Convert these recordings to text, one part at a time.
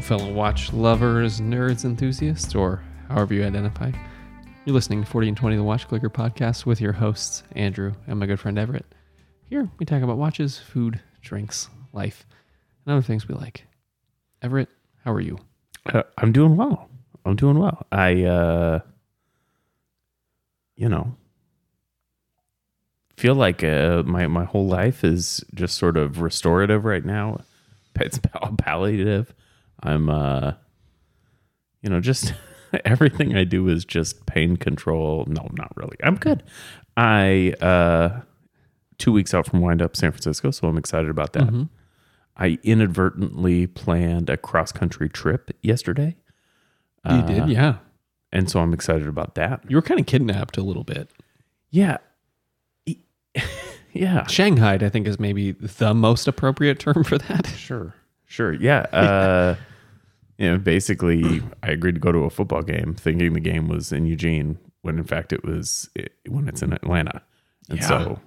Fellow watch lovers, nerds, enthusiasts, or however you identify. You're listening to 40 and 20 The Watch Clicker podcast with your hosts, Andrew and my good friend Everett. Here, we talk about watches, food, drinks, life, and other things we like. Everett, how are you? Uh, I'm doing well. I'm doing well. I, uh, you know, feel like uh, my my whole life is just sort of restorative right now. It's pal- palliative. I'm, uh, you know, just everything I do is just pain control. No, not really. I'm good. I uh, two weeks out from wind up San Francisco, so I'm excited about that. Mm-hmm. I inadvertently planned a cross country trip yesterday. You did, yeah. and so I'm excited about that. You were kind of kidnapped a little bit. Yeah, yeah, Shanghai, I think, is maybe the most appropriate term for that. sure, sure, yeah. Uh, you know, basically, I agreed to go to a football game, thinking the game was in Eugene, when in fact it was it, when it's in Atlanta, and Yeah. so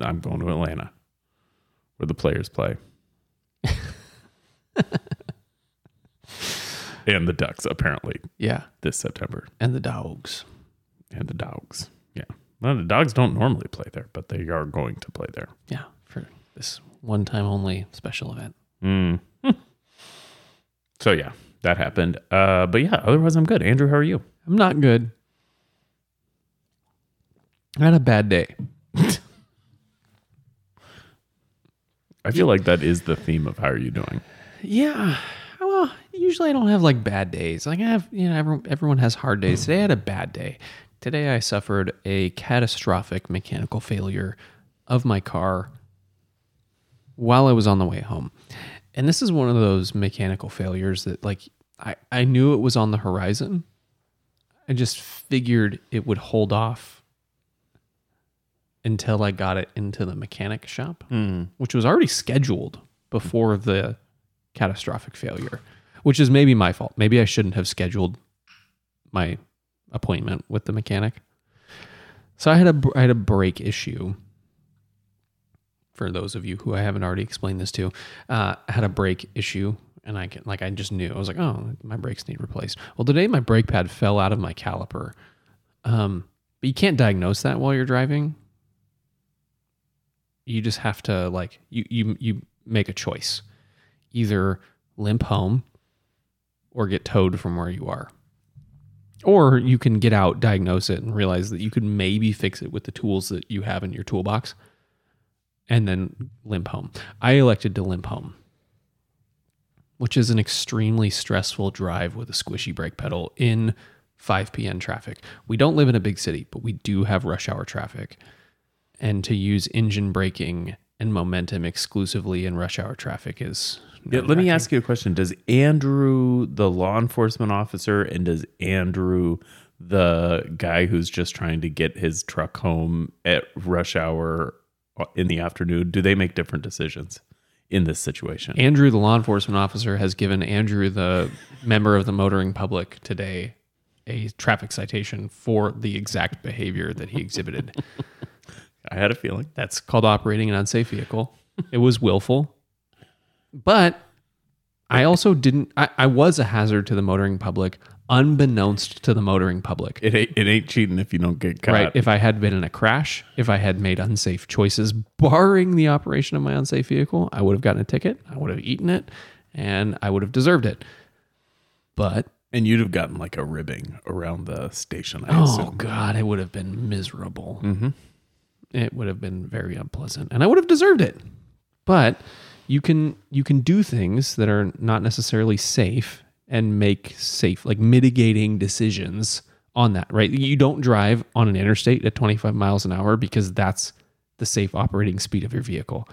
I'm going to Atlanta, where the players play. and the Ducks apparently Yeah. this September. And the dogs. and the dogs. Yeah. Well, the dogs don't normally play there, but they are going to play there. Yeah. For this one time only special event. Mm. So yeah, that happened. Uh, but yeah, otherwise I'm good. Andrew, how are you? I'm not good. I had a bad day. I feel like that is the theme of how are you doing? Yeah. Well, usually I don't have like bad days. Like I have, you know, everyone, everyone has hard days. Today I had a bad day. Today I suffered a catastrophic mechanical failure of my car while I was on the way home. And this is one of those mechanical failures that like I, I knew it was on the horizon. I just figured it would hold off until I got it into the mechanic shop hmm. which was already scheduled before the catastrophic failure, which is maybe my fault. Maybe I shouldn't have scheduled my appointment with the mechanic. So I had a I had a brake issue. For those of you who I haven't already explained this to, uh, had a brake issue, and I can like I just knew. I was like, oh, my brakes need replaced. Well, today my brake pad fell out of my caliper, um, but you can't diagnose that while you're driving. You just have to like you you you make a choice. Either limp home or get towed from where you are. Or you can get out diagnose it and realize that you could maybe fix it with the tools that you have in your toolbox and then limp home i elected to limp home which is an extremely stressful drive with a squishy brake pedal in 5 p.m. traffic. We don't live in a big city, but we do have rush hour traffic and to use engine braking and momentum exclusively in rush hour traffic is Yeah, let me ask you a question. Does Andrew, the law enforcement officer, and does Andrew, the guy who's just trying to get his truck home at rush hour in the afternoon, do they make different decisions in this situation? Andrew, the law enforcement officer, has given Andrew, the member of the motoring public, today a traffic citation for the exact behavior that he exhibited. I had a feeling. That's called operating an unsafe vehicle. It was willful. But I also didn't, I, I was a hazard to the motoring public, unbeknownst to the motoring public. It ain't, it ain't cheating if you don't get caught. Right. If I had been in a crash, if I had made unsafe choices, barring the operation of my unsafe vehicle, I would have gotten a ticket. I would have eaten it and I would have deserved it. But, and you'd have gotten like a ribbing around the station, I oh assume. God, it would have been miserable. Mm-hmm. It would have been very unpleasant and I would have deserved it. But you can you can do things that are not necessarily safe and make safe like mitigating decisions on that, right? You don't drive on an interstate at 25 miles an hour because that's the safe operating speed of your vehicle.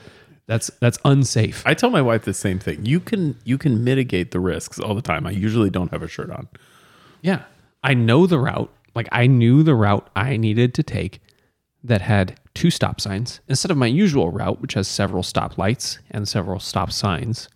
That's that's unsafe. I tell my wife the same thing. You can you can mitigate the risks all the time. I usually don't have a shirt on. Yeah. I know the route. Like I knew the route I needed to take that had two stop signs instead of my usual route, which has several stop lights and several stop signs.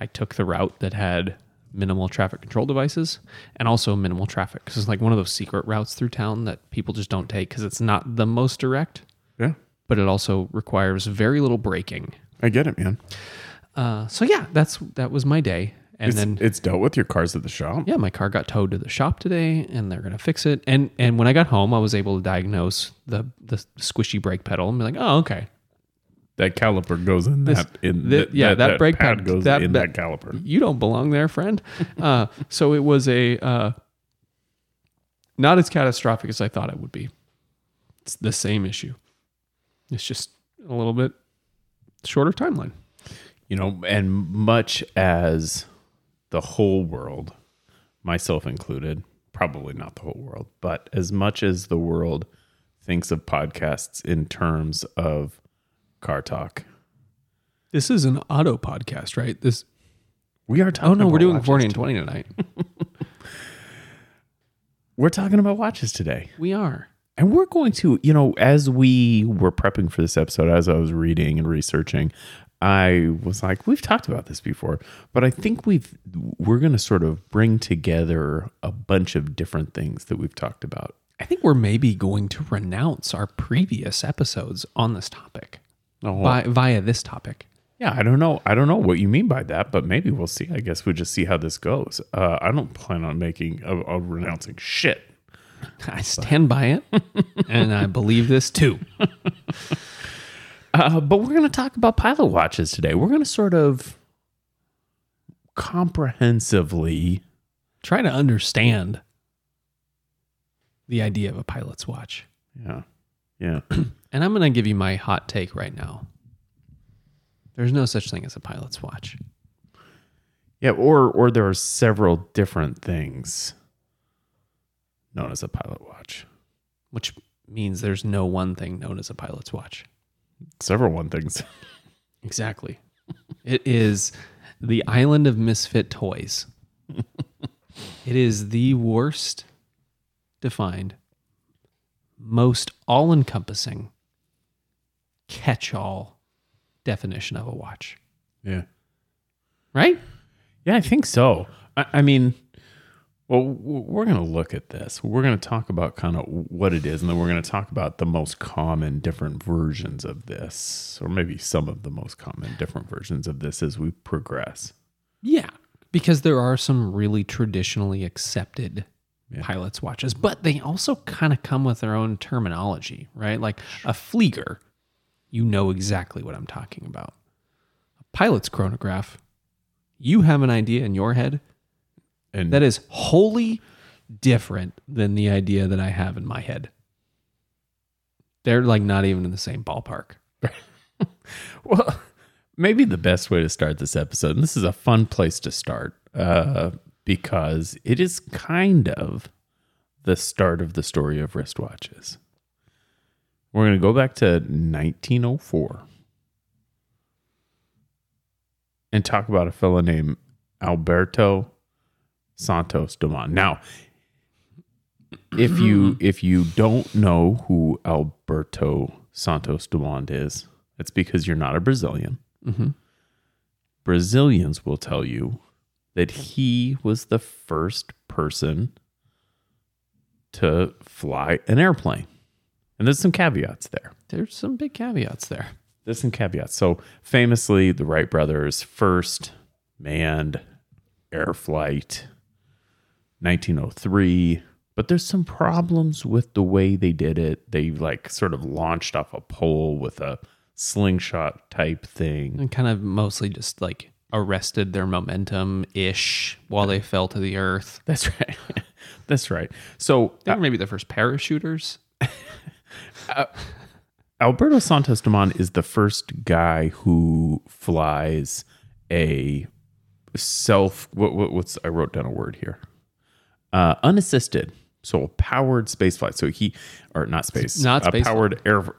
I took the route that had minimal traffic control devices and also minimal traffic because it's like one of those secret routes through town that people just don't take because it's not the most direct, Yeah. but it also requires very little braking. I get it, man. Uh, so yeah, that's that was my day, and It's, then it's dealt with your cars at the shop. yeah, my car got towed to the shop today, and they're gonna fix it. And and when I got home, I was able to diagnose the the squishy brake pedal and be like, oh okay, That caliper goes in This- that. In the- yeah, that brake pad pad- goes that- in that- that, caliper. you don't belong there, friend. Uh, so it was a uh, not as catastrophic as I thought it would be. It's the same issue. It's just a little bit shorter timeline. You know, and much as the whole world, myself included, probably not the whole world, but as much as the world thinks of podcasts in terms of car talk, This is an auto podcast, right? This. we are talking. Oh no, we're doing forty and twenty tonight. We're talking about watches today. we are. And we're going to, you know, as we were prepping for this episode, as I was reading and researching, I was like, we've talked about this before, but I think we've we're going to sort of bring together a bunch of different things that we've talked about. I think we're maybe going to renounce our previous episodes on this topic Oh, by, via this topic. yeah, I don't know. I don't know what you mean by that, but maybe we'll see. I guess we'll just see how this goes. Uh, I don't plan on making a, a renouncing shit. I stand by it, and I believe this too. Uh, but we're going to talk about pilot watches today. We're going to sort of comprehensively Try to understand the idea of a pilot's watch. Yeah. Yeah. And I'm going to give you my hot take right now. There's no such thing as a pilot's watch. yeah. Or or there are several different things known as a pilot watch. which means there's no one thing known as a pilot's watch. Several one things. Exactly. it is the island of misfit toys. it is the worst defined, most all encompassing, catch all definition of a watch. Yeah. Right? Yeah, I think so. I, I mean, well, we're going to look at this. We're going to talk about kind of what it is, and then we're going to talk about the most common different versions of this, or maybe some of the most common different versions of this as we progress. Yeah. Because there are some really traditionally accepted pilot's watches, but they also kind of come with their own terminology, right? Like a Flieger, you know exactly what I'm talking about. A pilot's chronograph, you have an idea in your head And that is wholly different than the idea that I have in my head. They're like not even in the same ballpark. Well, maybe the best way to start this episode, and this is a fun place to start, uh, because it is kind of the start of the story of wristwatches. We're going to go back to 1904 and talk about a fellow named Alberto Santos Dumont. Now, if you if you don't know who Alberto Santos Dumont is, it's because you're not a Brazilian. Mhm. Brazilians will tell you that he was the first person to fly an airplane. And there's some caveats there. There's some big caveats there. There's some caveats. So, famously, the Wright brothers first manned air flight 1903, but there's some problems with the way they did it. They like sort of launched off a pole with a slingshot type thing. and kind of mostly just like arrested their momentum ish while they fell to the earth. That's right. That's right. So, They were maybe the first parachuters. Alberto Santos Dumont is the first guy who flies a self. What, what, what's I wrote down a word here. Uh, unassisted, so a powered space flight. So he, or not space, Not a space powered air,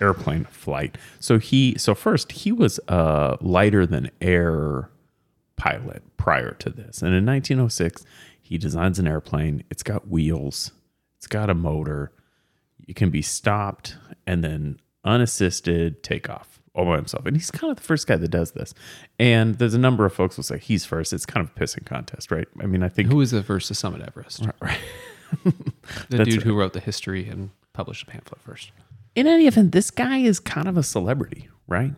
airplane flight. So he, so first he was a lighter than air pilot prior to this, and in 1906 he designs an airplane. It's got wheels, it's got a motor it can be stopped and then unassisted takeoff all by himself. And he's kind of the first guy that does this. And there's a number of folks will say he's first. It's kind of a pissing contest, right? I mean, I think Who was the first to summit Everest? right. The dude who wrote the history and published a pamphlet first. in any event, this guy is kind of a celebrity, right?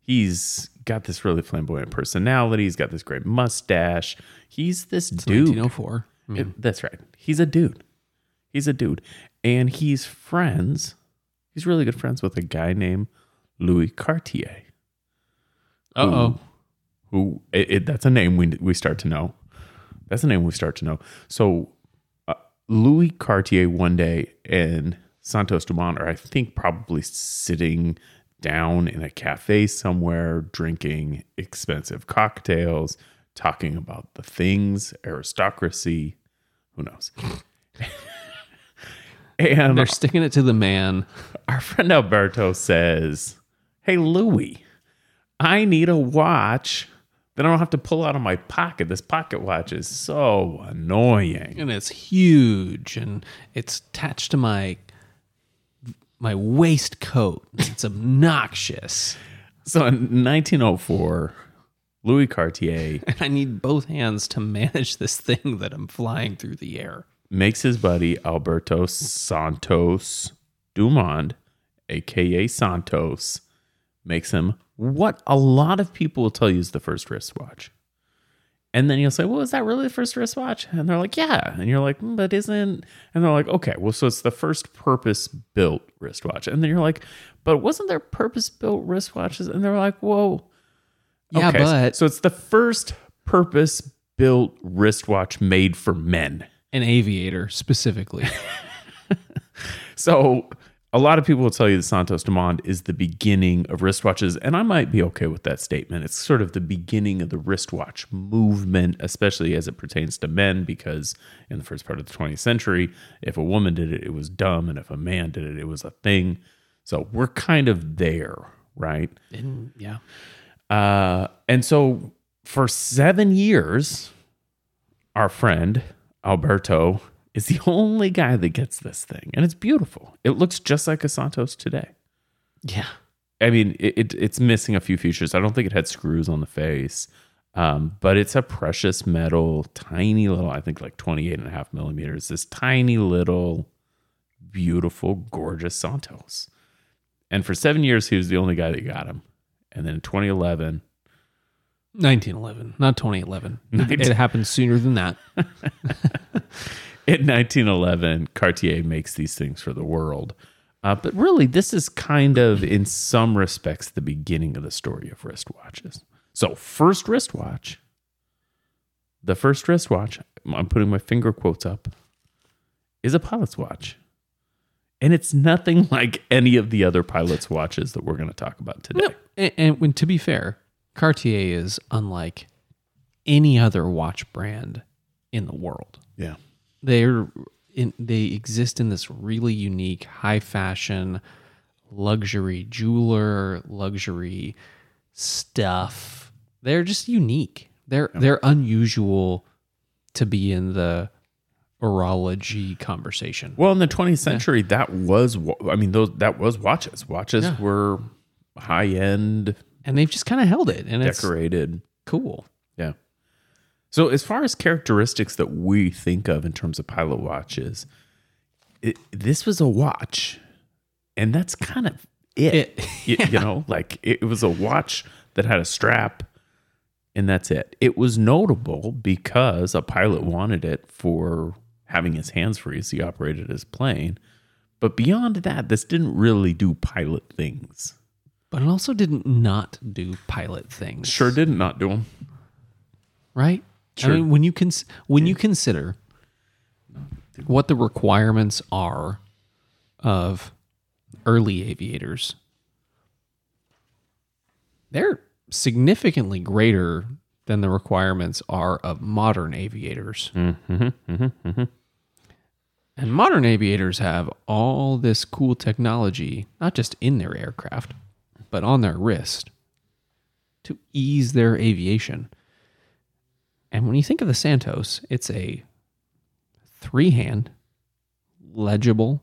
He's got this really flamboyant personality. He's got this great mustache. He's this dude. 1904. I mean, It- that's right. He's a dude. He's a dude. And he's friends. He's really good friends with a guy named Louis Cartier. uh oh. Who it, it, that's a name we we start to know. That's a name we start to know. So Louis Cartier one day and Santos Dumont are I think probably sitting down in a cafe somewhere drinking expensive cocktails, talking about the things, aristocracy, who knows. and They're sticking it to the man. our friend Alberto says, Hey, Louis, I need a watch that I don't have to pull out of my pocket. This pocket watch is so annoying. and it's huge and it's attached to my my waistcoat. It's obnoxious. So in 1904, Louis Cartier And I need both hands to manage this thing that I'm flying through the air. makes his buddy Alberto Santos Dumont, aka Santos, makes him what a lot of people will tell you is the first wristwatch. And then you'll say, Well, is that really the first wristwatch? And they're like, Yeah. And you're like, "Mm, But isn't. And they're like, Okay, well, so it's the first purpose built wristwatch. And then you're like, But wasn't there purpose built wristwatches? And they're like, Whoa. Yeah, Okay, but So it's the first purpose built wristwatch made for men. an aviator specifically. So a lot of people will tell you that Santos Dumont is the beginning of wristwatches, and I might be okay with that statement. It's sort of the beginning of the wristwatch movement, especially as it pertains to men, because in the first part of the 20th century, if a woman did it, it was dumb, and if a man did it, it was a thing. So we're kind of there, right? And, yeah. Uh, and so for seven years, our friend Alberto is the only guy that gets this thing, and it's beautiful. It looks just like a Santos today. Yeah. I mean, it, it it's missing a few features. I don't think it had screws on the face, um, but it's a precious metal, tiny little. I think like 28 and a half millimeters. This tiny little, beautiful, gorgeous Santos. And for seven years, he was the only guy that got him. And then in 2011, 1911, not 2011. It happened sooner than that. in 1911, Cartier makes these things for the world. Uh, but really, this is kind of, in some respects, the beginning of the story of wristwatches. So, first wristwatch, the first wristwatch, I'm putting my finger quotes up, is a pilot's watch. And it's nothing like any of the other pilot's watches that we're going to talk about today. No, and, and when to be fair, Cartier is unlike any other watch brand in the world. Yeah. They're in, they exist in this really unique high fashion luxury jeweler luxury stuff. They're just unique. They're they're unusual to be in the horology conversation. Well, in the 20th century, that was, I mean, those that was watches. Watches Yeah. were high end, And they've just kind of held it and it's decorated. cool. Yeah. So, as far as characteristics that we think of in terms of pilot watches, it, this was a watch, and that's kind of it. It- You, you know, like it was a watch that had a strap, and that's it. It was notable because a pilot wanted it for having his hands free as he operated his plane. But beyond that, this didn't really do pilot things. But it also didn't not do pilot things. Sure didn't not do them. right? Sure. I mean, when you cons- when you consider what the requirements are of early aviators, they're significantly greater than the requirements are of modern aviators. Mm-hmm, mm-hmm, mm-hmm. And modern aviators have all this cool technology, not just in their aircraft, but on their wrist to ease their aviation. And when you think of the Santos, it's a three hand, legible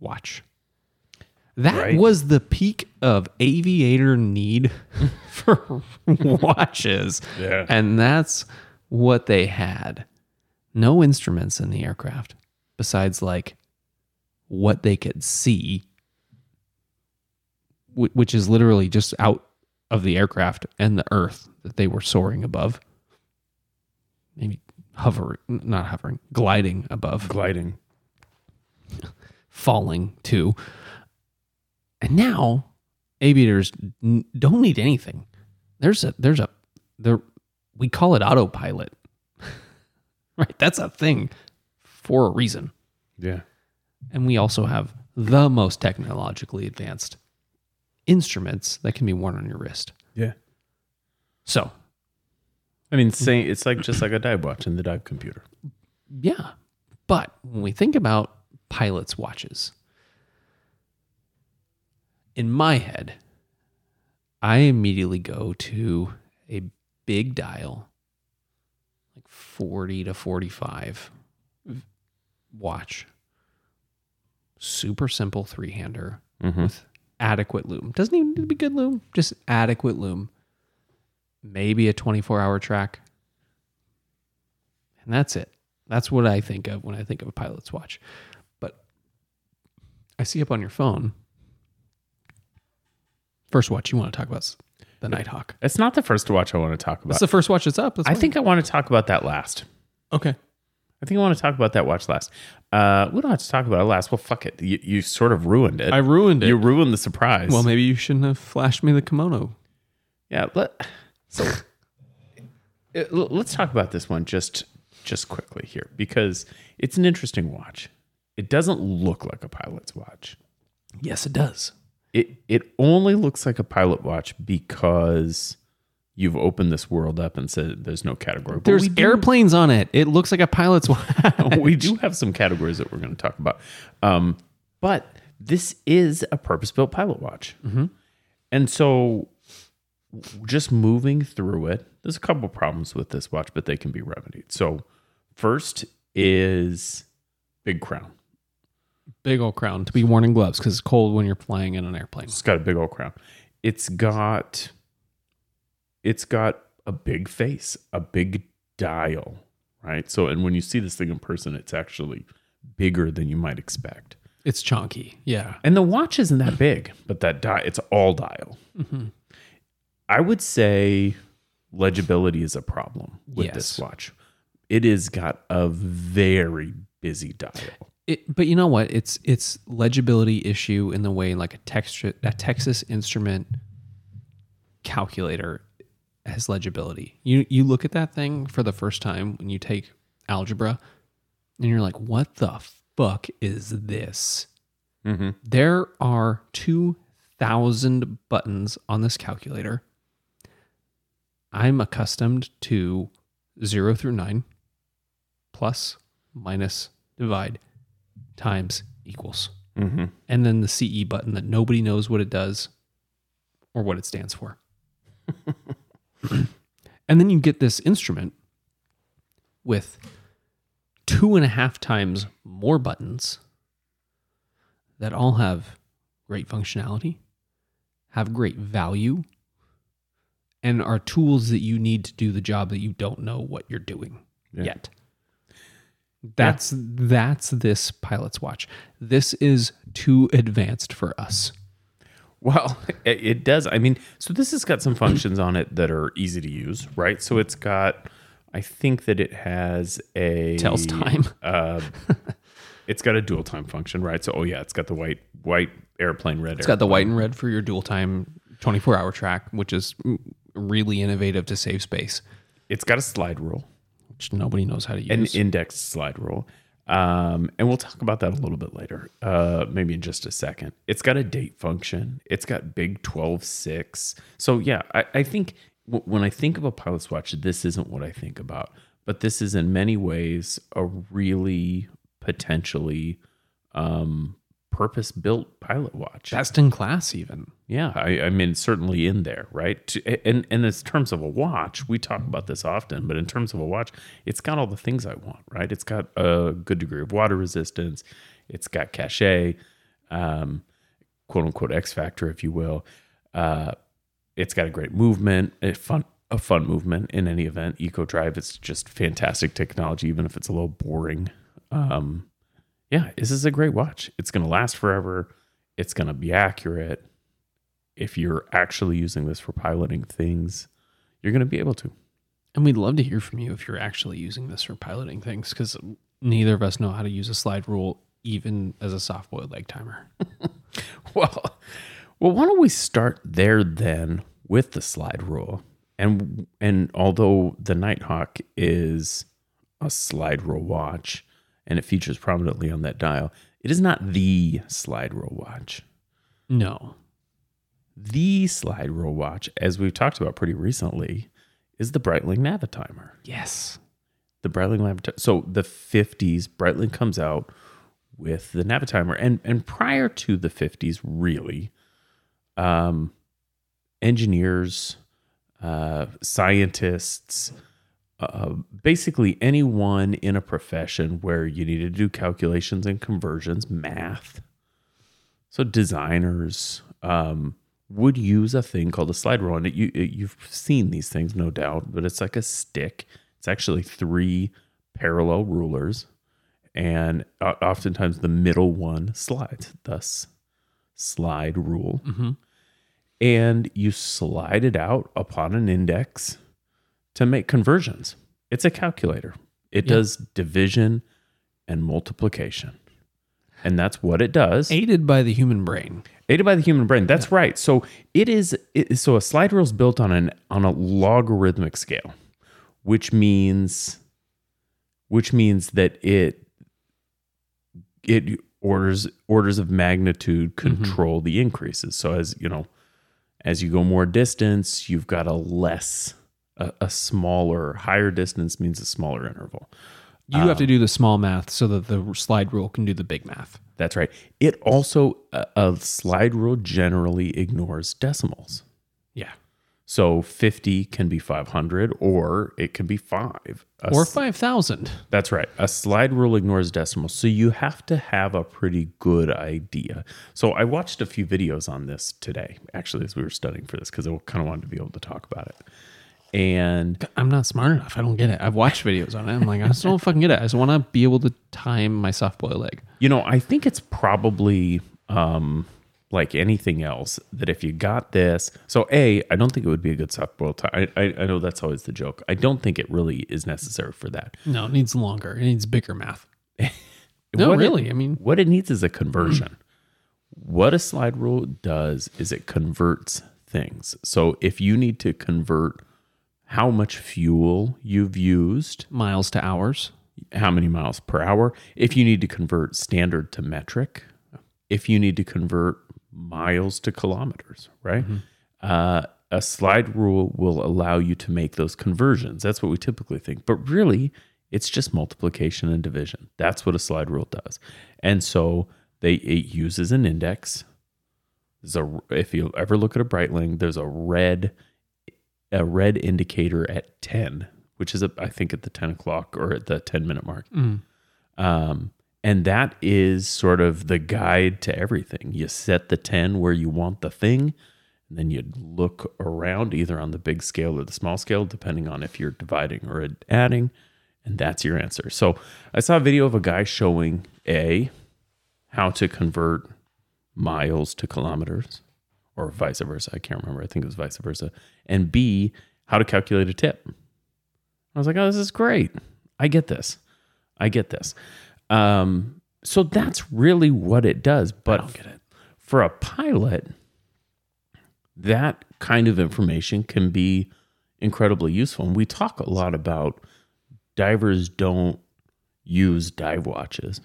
watch. That Right. was the peak of aviator need for watches. Yeah. And that's what they had. No instruments in the aircraft besides like what they could see, which is literally just out of the aircraft and the earth that they were soaring above. Maybe hovering, not hovering, gliding above, Gliding. falling too. And now aviators don't need anything. There's a there's a there we call it autopilot. right? That's a thing for a reason. Yeah. And we also have the most technologically advanced instruments that can be worn on your wrist. Yeah. So, I mean, say it's like just like a dive watch in the dive computer. yeah. But when we think about pilots' watches, in my head, I immediately go to a big dial, like 40 to 45 watch, super simple three hander mm-hmm. with adequate loom. Doesn't even need to be good loom, just adequate loom. Maybe a 24 hour track. And that's it. That's what I think of when I think of a pilot's watch. But I see up on your phone. First watch you want to talk about is the Nighthawk. It's not the first watch I want to talk about. That's the first watch that's up. That's I fine. think I want to talk about that last. okay. I think I want to talk about that watch last. Uh, we don't have to talk about it last. Well, fuck it. You, you sort of ruined it. I ruined it. you ruined the surprise. well, maybe you shouldn't have flashed me the kimono. yeah. Let, so uh, l- let's talk about this one just just quickly here because it's an interesting watch. It doesn't look like a pilot's watch. Yes, it does. It it only looks like a pilot watch because you've opened this world up and said there's no category. But There's do- airplanes on it. It looks like a pilot's watch. we do have some categories that we're going to talk about. Um, but this is a purpose built pilot watch. And so just moving through it, there's a couple problems with this watch, but they can be remedied. So, first is big crown. Big old crown to be worn in gloves because it's cold when you're flying in an airplane. It's got a big old crown. It's got it's got a big face, a big dial, right? So and when you see this thing in person, it's actually bigger than you might expect. It's chunky. Yeah. And the watch isn't that big, but that dial, it's all dial. Mm-hmm. I would say legibility is a problem with this watch. It has got a very busy dial. It, but you know what? It's it's legibility issue in the way like a Texas a Texas Instrument calculator has legibility. You you look at that thing for the first time when you take algebra, and you're like, "What the fuck is this?" Mm-hmm. There are two thousand buttons on this calculator. I'm accustomed to zero through nine, plus, minus, divide, times, equals. Mm-hmm. And then the CE button that nobody knows what it does or what it stands for. and then you get this instrument with two and a half times more buttons that all have great functionality, have great value, and are tools that you need to do the job that you don't know what you're doing Yeah. yet. That's that's this pilot's watch. This is too advanced for us. Well, it, does. I mean, so this has got some functions on it that are easy to use, right? So it's got, I think that it has a Tells time. Uh, it's got a dual time function, right? So, oh yeah, it's got the white white airplane red. It's got the white and red for your dual time 24 hour track, which is really innovative to save space, It's got a slide rule, which nobody knows how to use. an index slide rule, um, and we'll talk about that a little bit later, uh, maybe in just a second. It's got a date function. It's got big twelve six. So yeah, I, I think w- when I think of a pilot's watch, this isn't what I think about, but this is in many ways a really potentially um, purpose built pilot watch. Best in class, even. Yeah, I, I mean, certainly in there, right? And and in terms of a watch, we talk about this often, but in terms of a watch, it's got all the things I want, right? It's got a good degree of water resistance, it's got cachet, um, quote unquote X factor, if you will. Uh, it's got a great movement, a fun a fun movement in any event. Eco Drive, it's just fantastic technology, even if it's a little boring. Um, yeah, this is a great watch. It's going to last forever. It's going to be accurate. if you're actually using this for piloting things, you're going to be able to. And we'd love to hear from you if you're actually using this for piloting things because neither of us know how to use a slide rule even as a soft boiled egg timer. Well, well, why don't we start there then with the slide rule? And and although the Nighthawk is a slide rule watch and it features prominently on that dial, it is not the slide rule watch. No. The slide rule watch, as we've talked about pretty recently, is the Breitling Navitimer. Yes. the Breitling Navitimer. So the 50s, Breitling comes out with the Navitimer, and and prior to the 50s, really, um, engineers, uh, scientists, uh, basically anyone in a profession where you need to do calculations and conversions, math. So designers um, would use a thing called a slide rule, and it, you it, you've seen these things, no doubt. But it's like a stick. It's actually three parallel rulers, and o- oftentimes the middle one slides. Thus, slide rule. And you slide it out upon an index to make conversions. It's a calculator. It Yeah. does division and multiplication. And that's what it does Aided by the human brain. aided by the human brain. That's right. So it is. It, so a slide rule is built on an on a logarithmic scale, which means, which means that it it orders orders of magnitude mm-hmm. control the increases. So as you know, as you go more distance, you've got a less a, a smaller higher distance means a smaller interval. You have to um, do the small math so that the slide rule can do the big math. That's right. It also a, a slide rule generally ignores decimals. Yeah. So 50 can be 500 or it can be 5. A Or 5,000. That's right. A slide rule ignores decimals. So you have to have a pretty good idea. So I watched a few videos on this today, actually, as we were studying for this, because I kind of wanted to be able to talk about it. And I'm not smart enough. I don't get it. I've watched videos on it. I'm like, I just don't fucking get it. I just want to be able to time my soft boiled egg. You know, I think it's probably um, like anything else that if you got this, so A, I don't think it would be a good soft boiled time. I, I, I know that's always the joke. I don't think it really is necessary for that. No, it needs longer. It needs bigger math. No, What it- really. I mean, what it needs is a conversion. what a slide rule does is it converts things. So if you need to convert how much fuel you've used, miles to hours. how many miles per hour, if you need to convert standard to metric, if you need to convert miles to kilometers, right? Uh, a slide rule will allow you to make those conversions. That's what we typically think. But really, it's just multiplication and division. That's what a slide rule does. And so they it uses an index. There's a if you ever look at a Breitling, there's a red a red indicator at 10, which is a, I think at the 10 o'clock or at the 10 minute mark. Um, and that is sort of the guide to everything. You set the 10 where you want the thing, and then you look around either on the big scale or the small scale, depending on if you're dividing or adding, and that's your answer. So I saw a video of a guy showing A, how to convert miles to kilometers, or vice versa. I can't remember. I think it was vice versa. And B, how to calculate a tip. I was like, oh, this is great. I get this. I get this. Um, so that's really what it does. But don't get it. for a pilot, that kind of information can be incredibly useful. And we talk a lot about divers don't use dive watches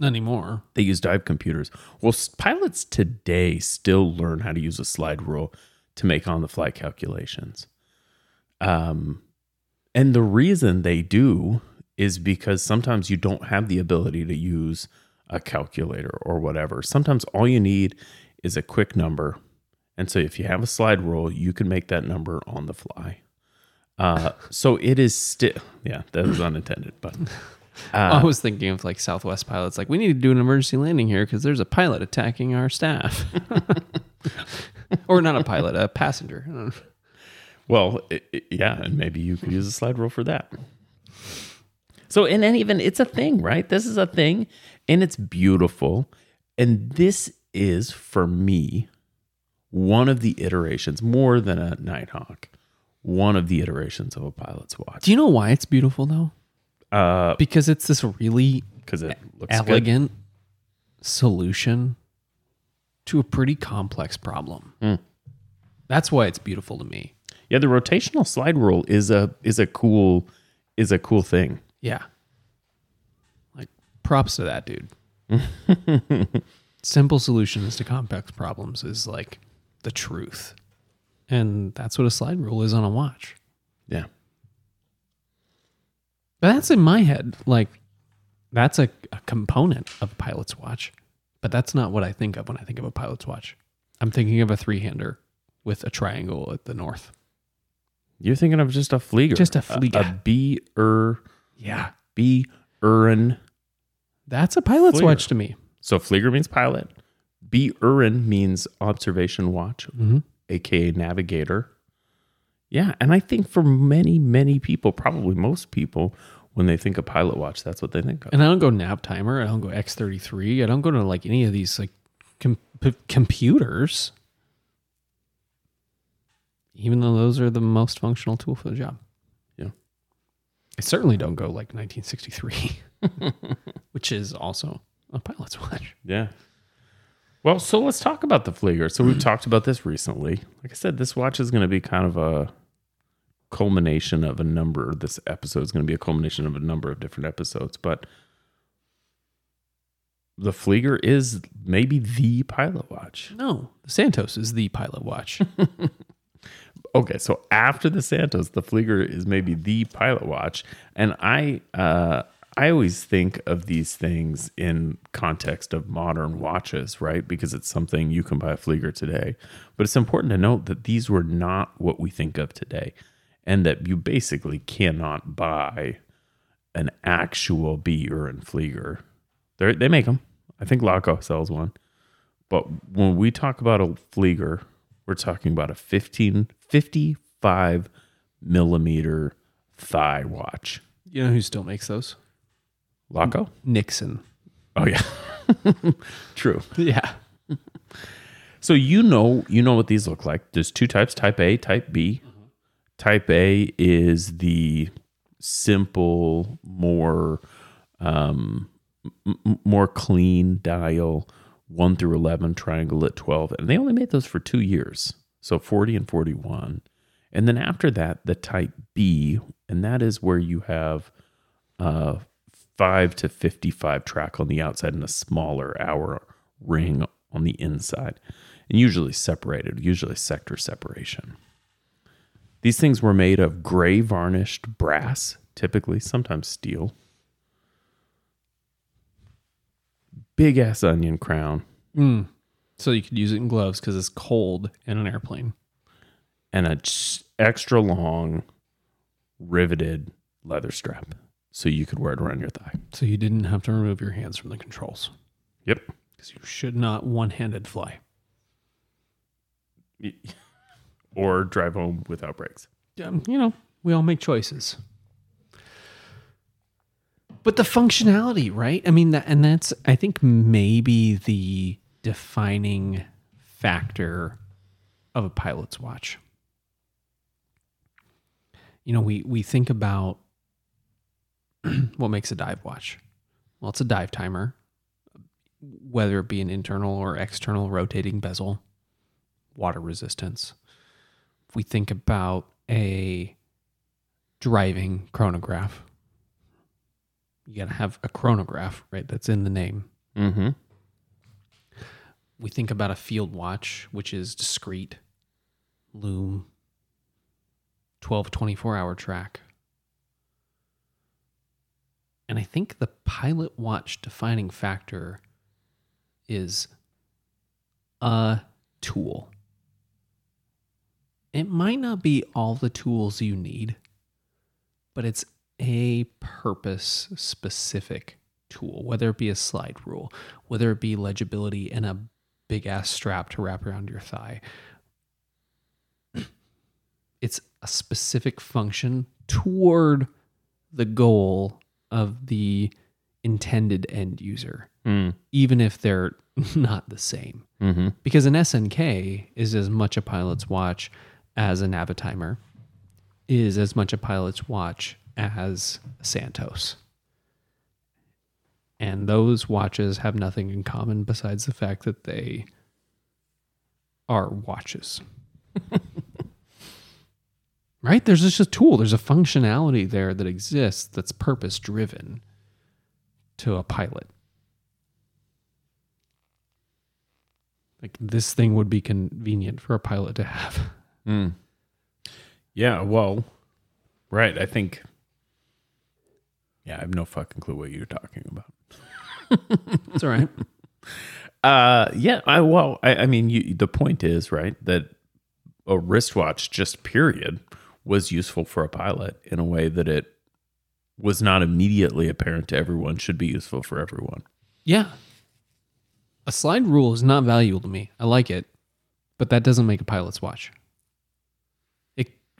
Not anymore. they use dive computers. Well, pilots today still learn how to use a slide rule to make on the fly calculations. Um, and the reason they do is because sometimes you don't have the ability to use a calculator or whatever. Sometimes all you need is a quick number. And so if you have a slide rule, you can make that number on the fly. Uh, so it is still, yeah, that was unintended, but Uh, I was thinking of like Southwest pilots, like, we need to do an emergency landing here because there's a pilot attacking our staff. or not a pilot, a passenger. I don't know. Well, i i- yeah, and maybe you could use a slide rule for that. So, and then even it's a thing, right? This is a thing, and it's beautiful. And this is for me one of the iterations, more than a Nighthawk, one of the iterations of a pilot's watch. Do you know why it's beautiful though? Uh, Because it's this really because it looks good. elegant solution to a pretty complex problem. Hmm. That's why it's beautiful to me. Yeah, the rotational slide rule is a is a cool is a cool thing. Yeah. Like props to that dude. Simple solutions to complex problems is like the truth. And that's what a slide rule is on a watch. Yeah. But that's in my head. Like that's a, a component of a pilot's watch. But that's not what I think of when I think of a pilot's watch. I'm thinking of a three hander with a triangle at the north. You're thinking of just a Flieger. Just a A, Flieger. B er Yeah. B Uhren. That's a pilot's Flieger. watch to me. So Flieger means pilot. B Uhren means observation watch, Mhm. aka navigator. Yeah, and I think for many, many people, probably most people, when they think of pilot watch, that's what they think of. And I don't go Navitimer. I don't go X33. I don't go to like any of these like com- computers. Even though those are the most functional tool for the job. Yeah. I certainly don't go like 1963, which is also a pilot's watch. Yeah. Well, so let's talk about the Flieger. So we've talked about this recently. Like I said, this watch is going to be kind of a culmination of a number. This episode is going to be a culmination of a number of different episodes, but the Flieger is maybe the pilot watch. No, the Santos is the pilot watch. Okay, so after the Santos, the Flieger is maybe the pilot watch, and I uh, I always think of these things in context of modern watches, right? Because it's something you can buy a Flieger today, but it's important to note that these were not what we think of today, and that you basically cannot buy an actual B Uhren Flieger. They they make them. I think Laco sells one. But when we talk about a Flieger, we're talking about a 15, 55 millimeter thigh watch. you know who still makes those? Laco? Nixon. Oh yeah. True. Yeah. So you know you know what these look like. There's two types, type A, type B. Type A is the simple, more um m- more clean dial 1 through 11 triangle at 12 and they only made those for 2 years. So 40 and 41. And then after that the type B and that is where you have uh 5 to 55 track on the outside and a smaller hour ring on the inside and usually separated, usually sector separation. These things were made of gray varnished brass, typically, sometimes steel. Big ass onion crown Mm. So you could use it in gloves because it's cold in an airplane. and a extra long riveted leather strap so you could wear it around your thigh. So you didn't have to remove your hands from the controls Yep. because you should not one handed fly. Or drive home without brakes. um, you know, we all make choices. But the functionality, right? I mean, that, and that's, I think, maybe the defining factor of a pilot's watch. You know, we, we think about what makes a dive watch. Well, it's a dive timer, whether it be an internal or external rotating bezel, water resistance. If we think about a driving chronograph, you got to have a chronograph, right? That's in the name. Mm-hmm. We think about a field watch, which is discrete, loom, 12, 24 hour track. And I think the pilot watch defining factor is a tool. It might not be all the tools you need, but it's a purpose specific tool, whether it be a slide rule, whether it be legibility and a big ass strap to wrap around your thigh. It's a specific function toward the goal of the intended end user, Mm. even if they're not the same. Mm-hmm. Because an SNK is as much a pilot's watch as a Navitimer, is as much a pilot's watch as Santos. And those watches have nothing in common besides the fact that they are watches. right? There's just a tool, there's a functionality there that exists that's purpose driven to a pilot. Like this thing would be convenient for a pilot to have. Mm. Yeah, well, right. I think. Yeah, I have no fucking clue what you're talking about. It's all right. Uh, yeah. I well, I, I mean, you, the point is right that a wristwatch, just period, was useful for a pilot in a way that it was not immediately apparent to everyone should be useful for everyone. Yeah. A slide rule is not valuable to me. I like it, but that doesn't make a pilot's watch.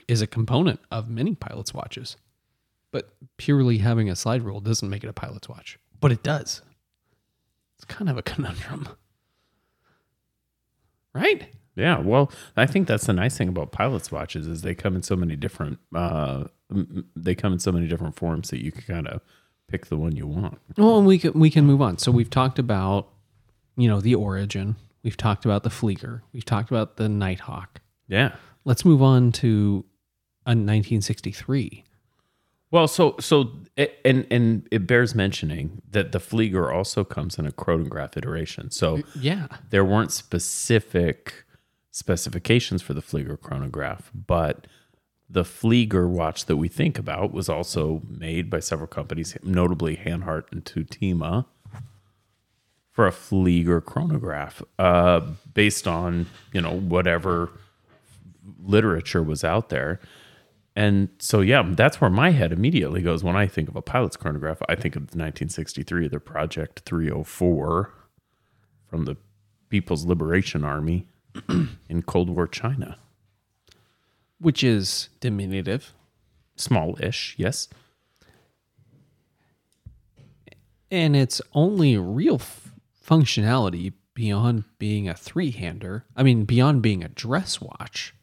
Is a component of many pilots' watches, but purely having a slide rule doesn't make it a pilot's watch. But it does. It's kind of a conundrum. Right? Yeah, well, I think that's the nice thing about pilots' watches is they come in so many different. Uh, they come in so many different forms that you can kind of pick the one you want. Well, and we can we can move on. So we've talked about, you know, the origin. We've talked about the Flieger. We've talked about the Nighthawk. Yeah. Let's move on to a 1963. Well, so so it- and and it bears mentioning that the Flieger also comes in a chronograph iteration. So Yeah. there weren't specific specifications for the Flieger chronograph, but the Flieger watch that we think about was also made by several companies, notably Hanhart and Tutima, for a Flieger chronograph, uh, based on you know whatever literature was out there. And so, yeah, that's where my head immediately goes when I think of a pilot's chronograph. I think of the 1963, the Project 304 from the People's Liberation Army in Cold War China. Which is diminutive. Small-ish, yes. And its only real f- functionality beyond being a three hander, I mean, beyond being a dress watch,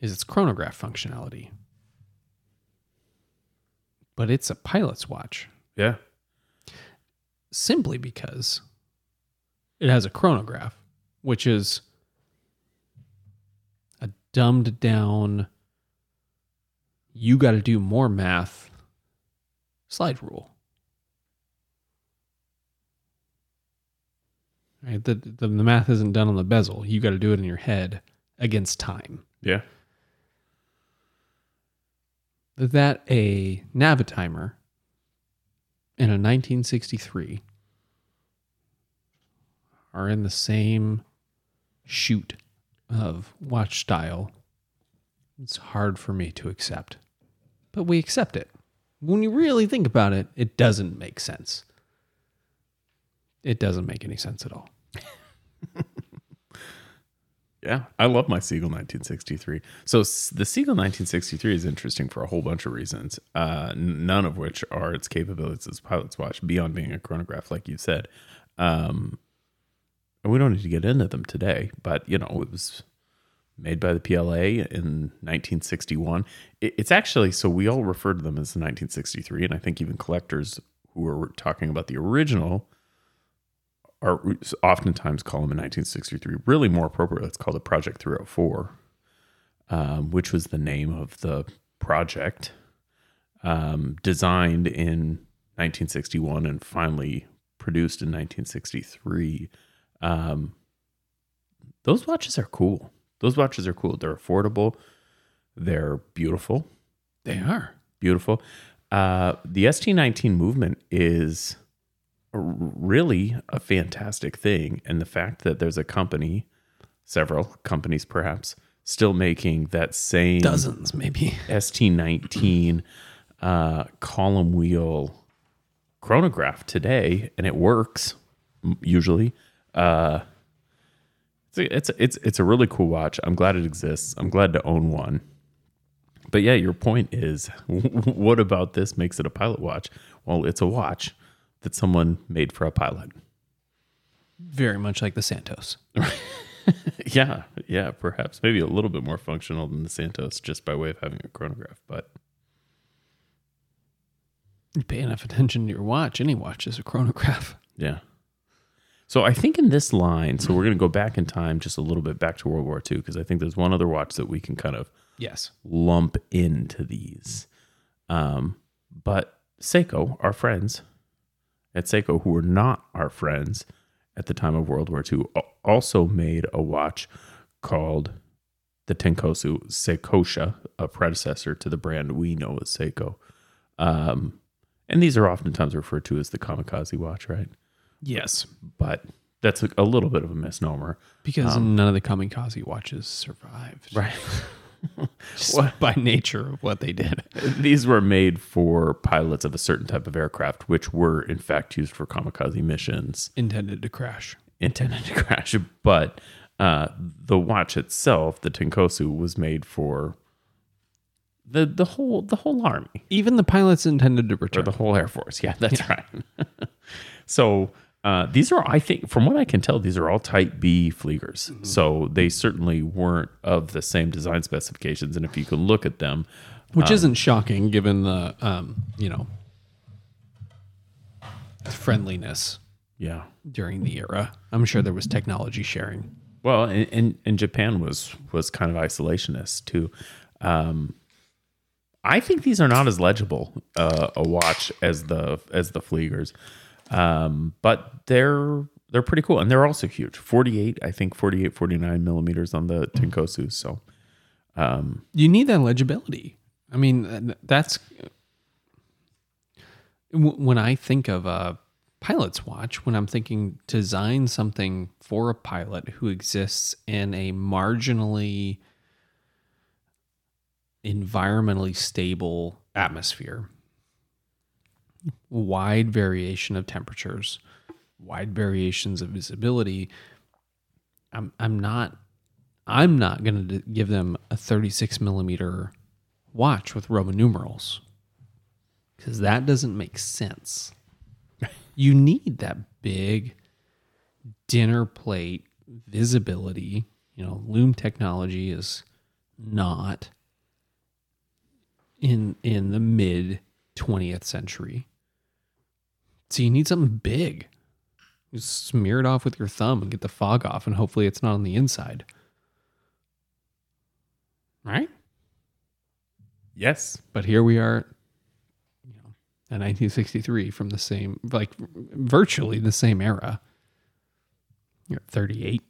is its chronograph functionality. But it's a pilot's watch Yeah. simply because it has a chronograph, which is a dumbed down, you got to do more math slide rule. Right? The, the, the math isn't done on the bezel. You got to do it in your head against time. Yeah. That a Navitimer in a 1963 are in the same shoot of watch style. It's hard for me to accept, but we accept it. When you really think about it, it doesn't make sense. It doesn't make any sense at all. Yeah, I love my Seagull 1963. So the Seagull 1963 is interesting for a whole bunch of reasons, uh, none of which are its capabilities as pilot's watch beyond being a chronograph, like you said. Um, and we don't need to get into them today, but you know, it was made by the PLA in 1961. It, it's actually so we all refer to them as the 1963, and I think even collectors who are talking about the original are oftentimes call them in 1963. Really, more appropriate, it's called a Project 304, um, which was the name of the project, um, designed in 1961 and finally produced in 1963. Um, those watches are cool. Those watches are cool. They're affordable. They're beautiful. They are. Beautiful. Uh, the ST19 movement is really a fantastic thing. And the fact that there's a company, several companies perhaps, still making that same Dozens, maybe. ST19 uh, column wheel chronograph today, and it works usually. Uh, it's a, it's a, it's it's a really cool watch. I'm glad it exists. I'm glad to own one. But yeah, your point is what about this makes it a pilot watch? Well, it's a watch that someone made for a pilot. Very much like the Santos. Yeah, yeah, perhaps. Maybe a little bit more functional than the Santos just by way of having a chronograph, but You pay enough attention to your watch, any watch is a chronograph. Yeah. So I think in this line, so we're going to go back in time just a little bit back to World War II because I think there's one other watch that we can kind of Yes. lump into these. Um, but Seiko, our friends at Seiko, who were not our friends at the time of World War II, also made a watch called the Tenkosu Seikosha, a predecessor to the brand we know as Seiko. Um, and these are oftentimes referred to as the kamikaze watch, right? Yes. But that's a, a little bit of a misnomer. Because none of the kamikaze watches survived. Right. By nature of what they did. These were made for pilots of a certain type of aircraft, which were in fact used for kamikaze missions Intended to crash. intended to crash. But uh, the watch itself, the Tenkosu, was made for the the whole the whole army Even the pilots intended to or return. the whole air force. Yeah, that's right. so uh, these are, I think, from what I can tell, these are all Type B Fliegers. So they certainly weren't of the same design specifications. And if you can look at them, Which isn't shocking given the, um, you know, friendliness yeah, during the era. I'm sure there was technology sharing. Well, and, and, and Japan was was kind of isolationist too. Um, I think these are not as legible uh, a watch as the as the Fliegers, um, but they're they're pretty cool and they're also huge. Forty eight, I think 48, 49 millimeters on the Tenkosu. So You need that legibility. I mean, that's when I think of a pilot's watch, when I'm thinking design something for a pilot who exists in a marginally environmentally stable atmosphere, wide variation of temperatures, wide variations of visibility. I'm I'm not I'm not going to give them a 36 millimeter watch with Roman numerals because that doesn't make sense. You need that big dinner plate visibility. You know, loom technology is not in in the mid 20th century. So you need something big. You smear it off with your thumb and get the fog off, and hopefully it's not on the inside. Right? yes, But here we are, you know, in 1963 from the same, like virtually the same era. You're at 38.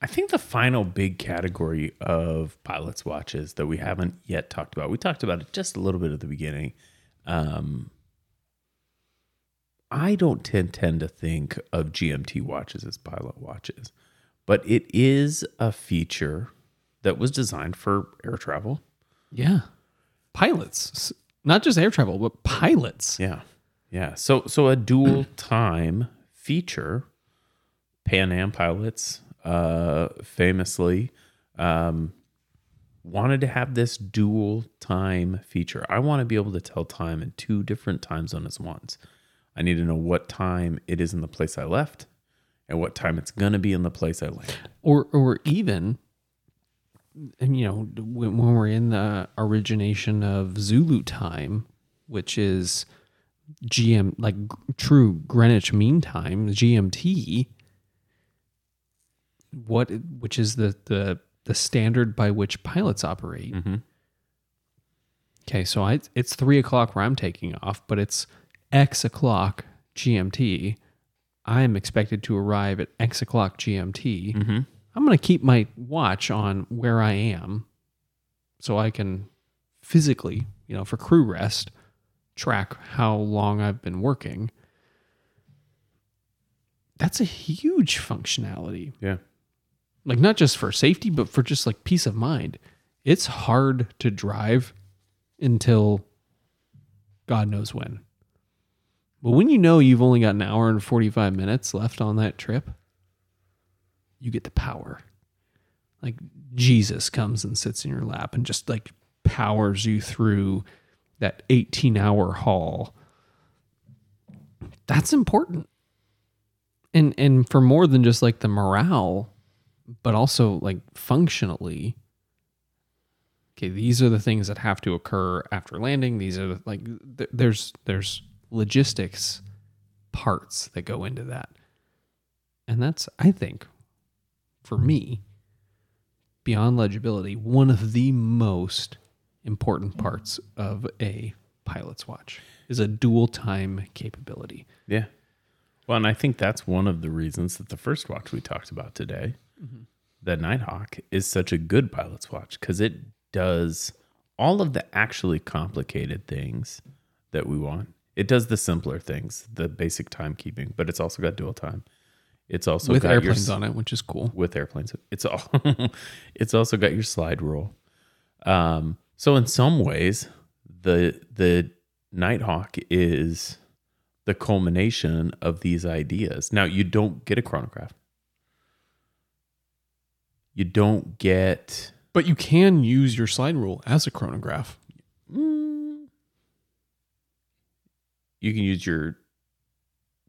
I think the final big category of pilots' watches that we haven't yet talked about, we talked about it just a little bit at the beginning. Um, I don't tend, tend to think of GMT watches as pilot watches, but it is a feature that was designed for air travel. Yeah. Pilots, not just air travel, but pilots. Yeah. Yeah. So so a dual time feature, Pan Am pilots uh famously um wanted to have this dual time feature. I want to be able to tell time in two different time zones at once. I need to know what time it is in the place I left and what time it's going to be in the place I land. Or, or even, and you know, when, when we're in the origination of Zulu time, which is GM, like true Greenwich Mean Time, GMT, what which is the the the standard by which pilots operate. Mm-hmm. Okay, so I it's three o'clock where I'm taking off, but it's X o'clock GMT. I am expected to arrive at X o'clock GMT. Mm-hmm. I'm going to keep my watch on where I am, so I can physically, you know, for crew rest, track how long I've been working. That's a huge functionality Yeah. like not just for safety but for just like peace of mind it's hard to drive until god knows when but when you know you've only got an hour and 45 minutes left on that trip you get the power like Jesus comes and sits in your lap and just like powers you through that 18 hour haul. That's important. And and for more than just like the morale, but also like functionally. Okay, these are the things that have to occur after landing. These are the, like th- there's there's logistics parts that go into that. And that's I think for me beyond legibility, one of the most important parts of a pilot's watch is a dual time capability. Yeah. Well, and I think that's one of the reasons that the first watch we talked about today, mm-hmm. the Nighthawk, is such a good pilot's watch because it does all of the actually complicated things that we want. It does the simpler things, the basic timekeeping, but it's also got dual time. It's also with got airplanes s- on it, which is cool. with airplanes. It's all it's also got your slide rule. Um, so in some ways, the the Nighthawk is the culmination of these ideas. Now you don't get a chronograph. You don't get But you can use your slide rule as a chronograph. You can use your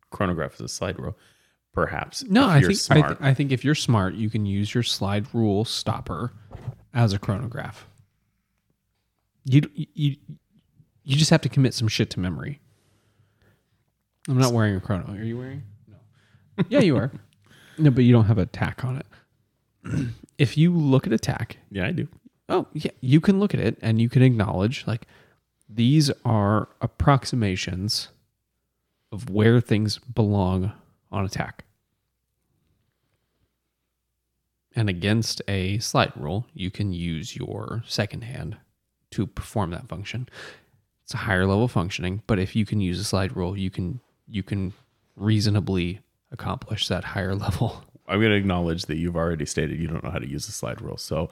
chronograph as a slide rule, perhaps. No, if I think I, th- I think if you're smart, you can use your slide rule stopper as a chronograph. You you you just have to commit some shit to memory. I'm not wearing a chrono. Are you wearing? No. Yeah, you are. no, but you don't have a tach on it. if you look at a tach, yeah, I do. oh yeah, you can look at it and you can acknowledge like these are approximations of where things belong on attack. And against a slide rule, you can use your second hand to perform that function. It's a higher level functioning, but if you can use a slide rule, you can you can reasonably accomplish that higher level. I'm going to acknowledge that you've already stated you don't know how to use a slide rule. So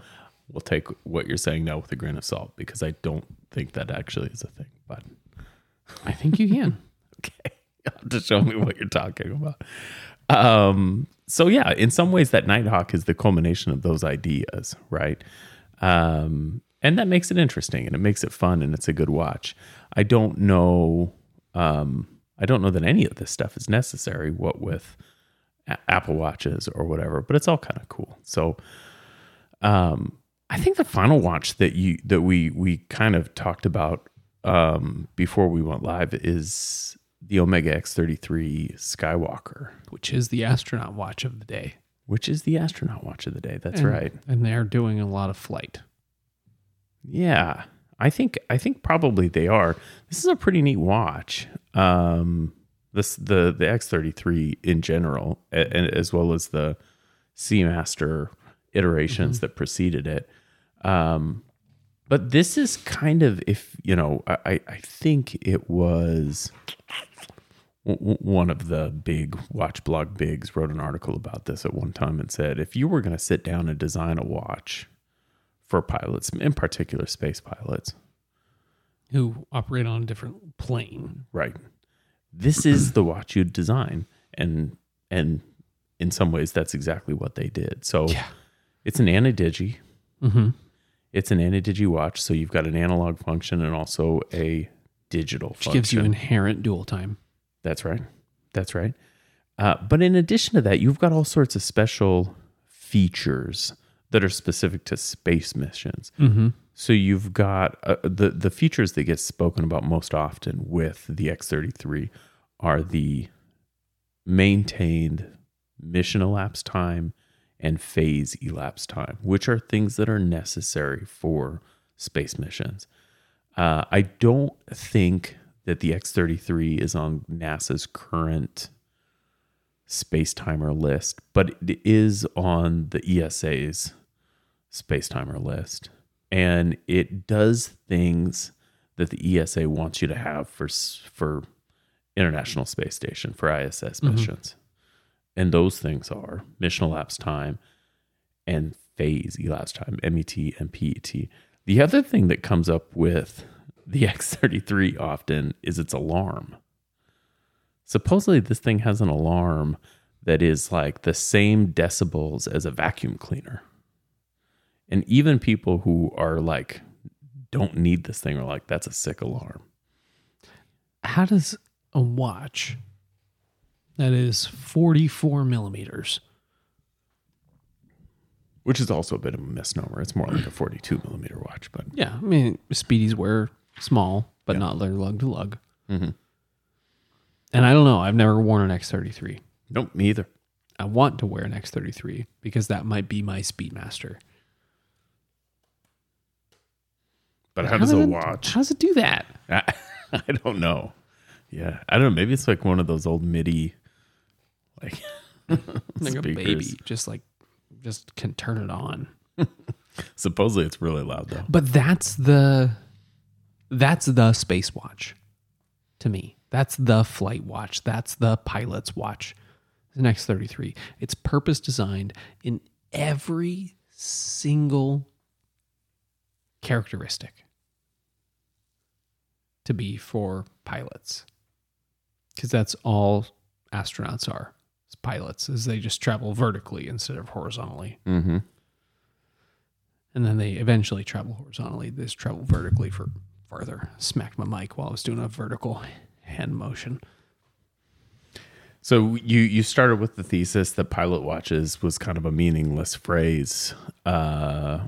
we'll take what you're saying now with a grain of salt because I don't think that actually is a thing. But I think you can. okay, you have to show me what you're talking about. Um, so yeah, in some ways, that Nighthawk is the culmination of those ideas, right? Um, and that makes it interesting and it makes it fun and it's a good watch. I don't know. Um, I don't know that any of this stuff is necessary. What with a- Apple watches or whatever, but it's all kind of cool. So, um, I think the final watch that you that we we kind of talked about um, before we went live is the Omega X33 Skywalker, which is the astronaut watch of the day. which is the astronaut watch of the day. That's And- right. And they're doing a lot of flight. Yeah, I think I think probably they are. This is a pretty neat watch. Um, this the the X33 in general, and as well as the Seamaster iterations that preceded it. Um, but this is kind of if you know, I I- think it was one of the big watch blog bigs wrote an article about this at one time and said if you were going to sit down and design a watch for pilots, in particular space pilots, who operate on a different plane. right? This is the watch you'd design, and and in some ways, that's exactly what they did. So Yeah. it's an ana-digi. Mm-hmm. It's an ana-digi watch, so you've got an analog function and also a digital function. Which function. gives you inherent dual time. That's right. That's right. Uh, but in addition to that, you've got all sorts of special features that are specific to space missions. Mm-hmm. So you've got uh, the the features that get spoken about most often with the X33 are the maintained mission elapsed time and phase elapsed time, which are things that are necessary for space missions. Uh, I don't think that the X33 is on NASA's current space timer list, but it is on the ESA's space timer list. And it does things that the ESA wants you to have for for International Space Station for ISS missions. And those things are mission elapsed time and phase elapsed time, MET and PET. The other thing that comes up with the X33 often is its alarm. Supposedly, this thing has an alarm that is like the same decibels as a vacuum cleaner. And even people who are like, don't need this thing are like, that's a sick alarm. How does a watch that is 44 millimeters Which is also a bit of a misnomer. It's more like a 42 millimeter watch, but Yeah, I mean, speedies wear small, but not their lug to lug. Mhm. And I don't know. I've never worn an X33. nope, me either. I want to wear an X33 because that might be my Speedmaster. But how does a it, watch? How does it do that? I, I don't know. Yeah, I don't know. Maybe it's like one of those old MIDI, like, Like a baby, just like, just can turn it on. Supposedly, it's really loud though. But that's the, that's the space watch, to me. That's the flight watch. That's the pilot's watch. The X33. It's purpose designed in every single characteristic to be for pilots. Because that's all astronauts are. Pilots, is they just travel vertically instead of horizontally. Mm-hmm. And then they eventually travel horizontally. They just travel vertically for farther. Smacked my mic while I was doing a vertical hand motion. So you you started with the thesis that pilot watches was kind of a meaningless phrase. Uh,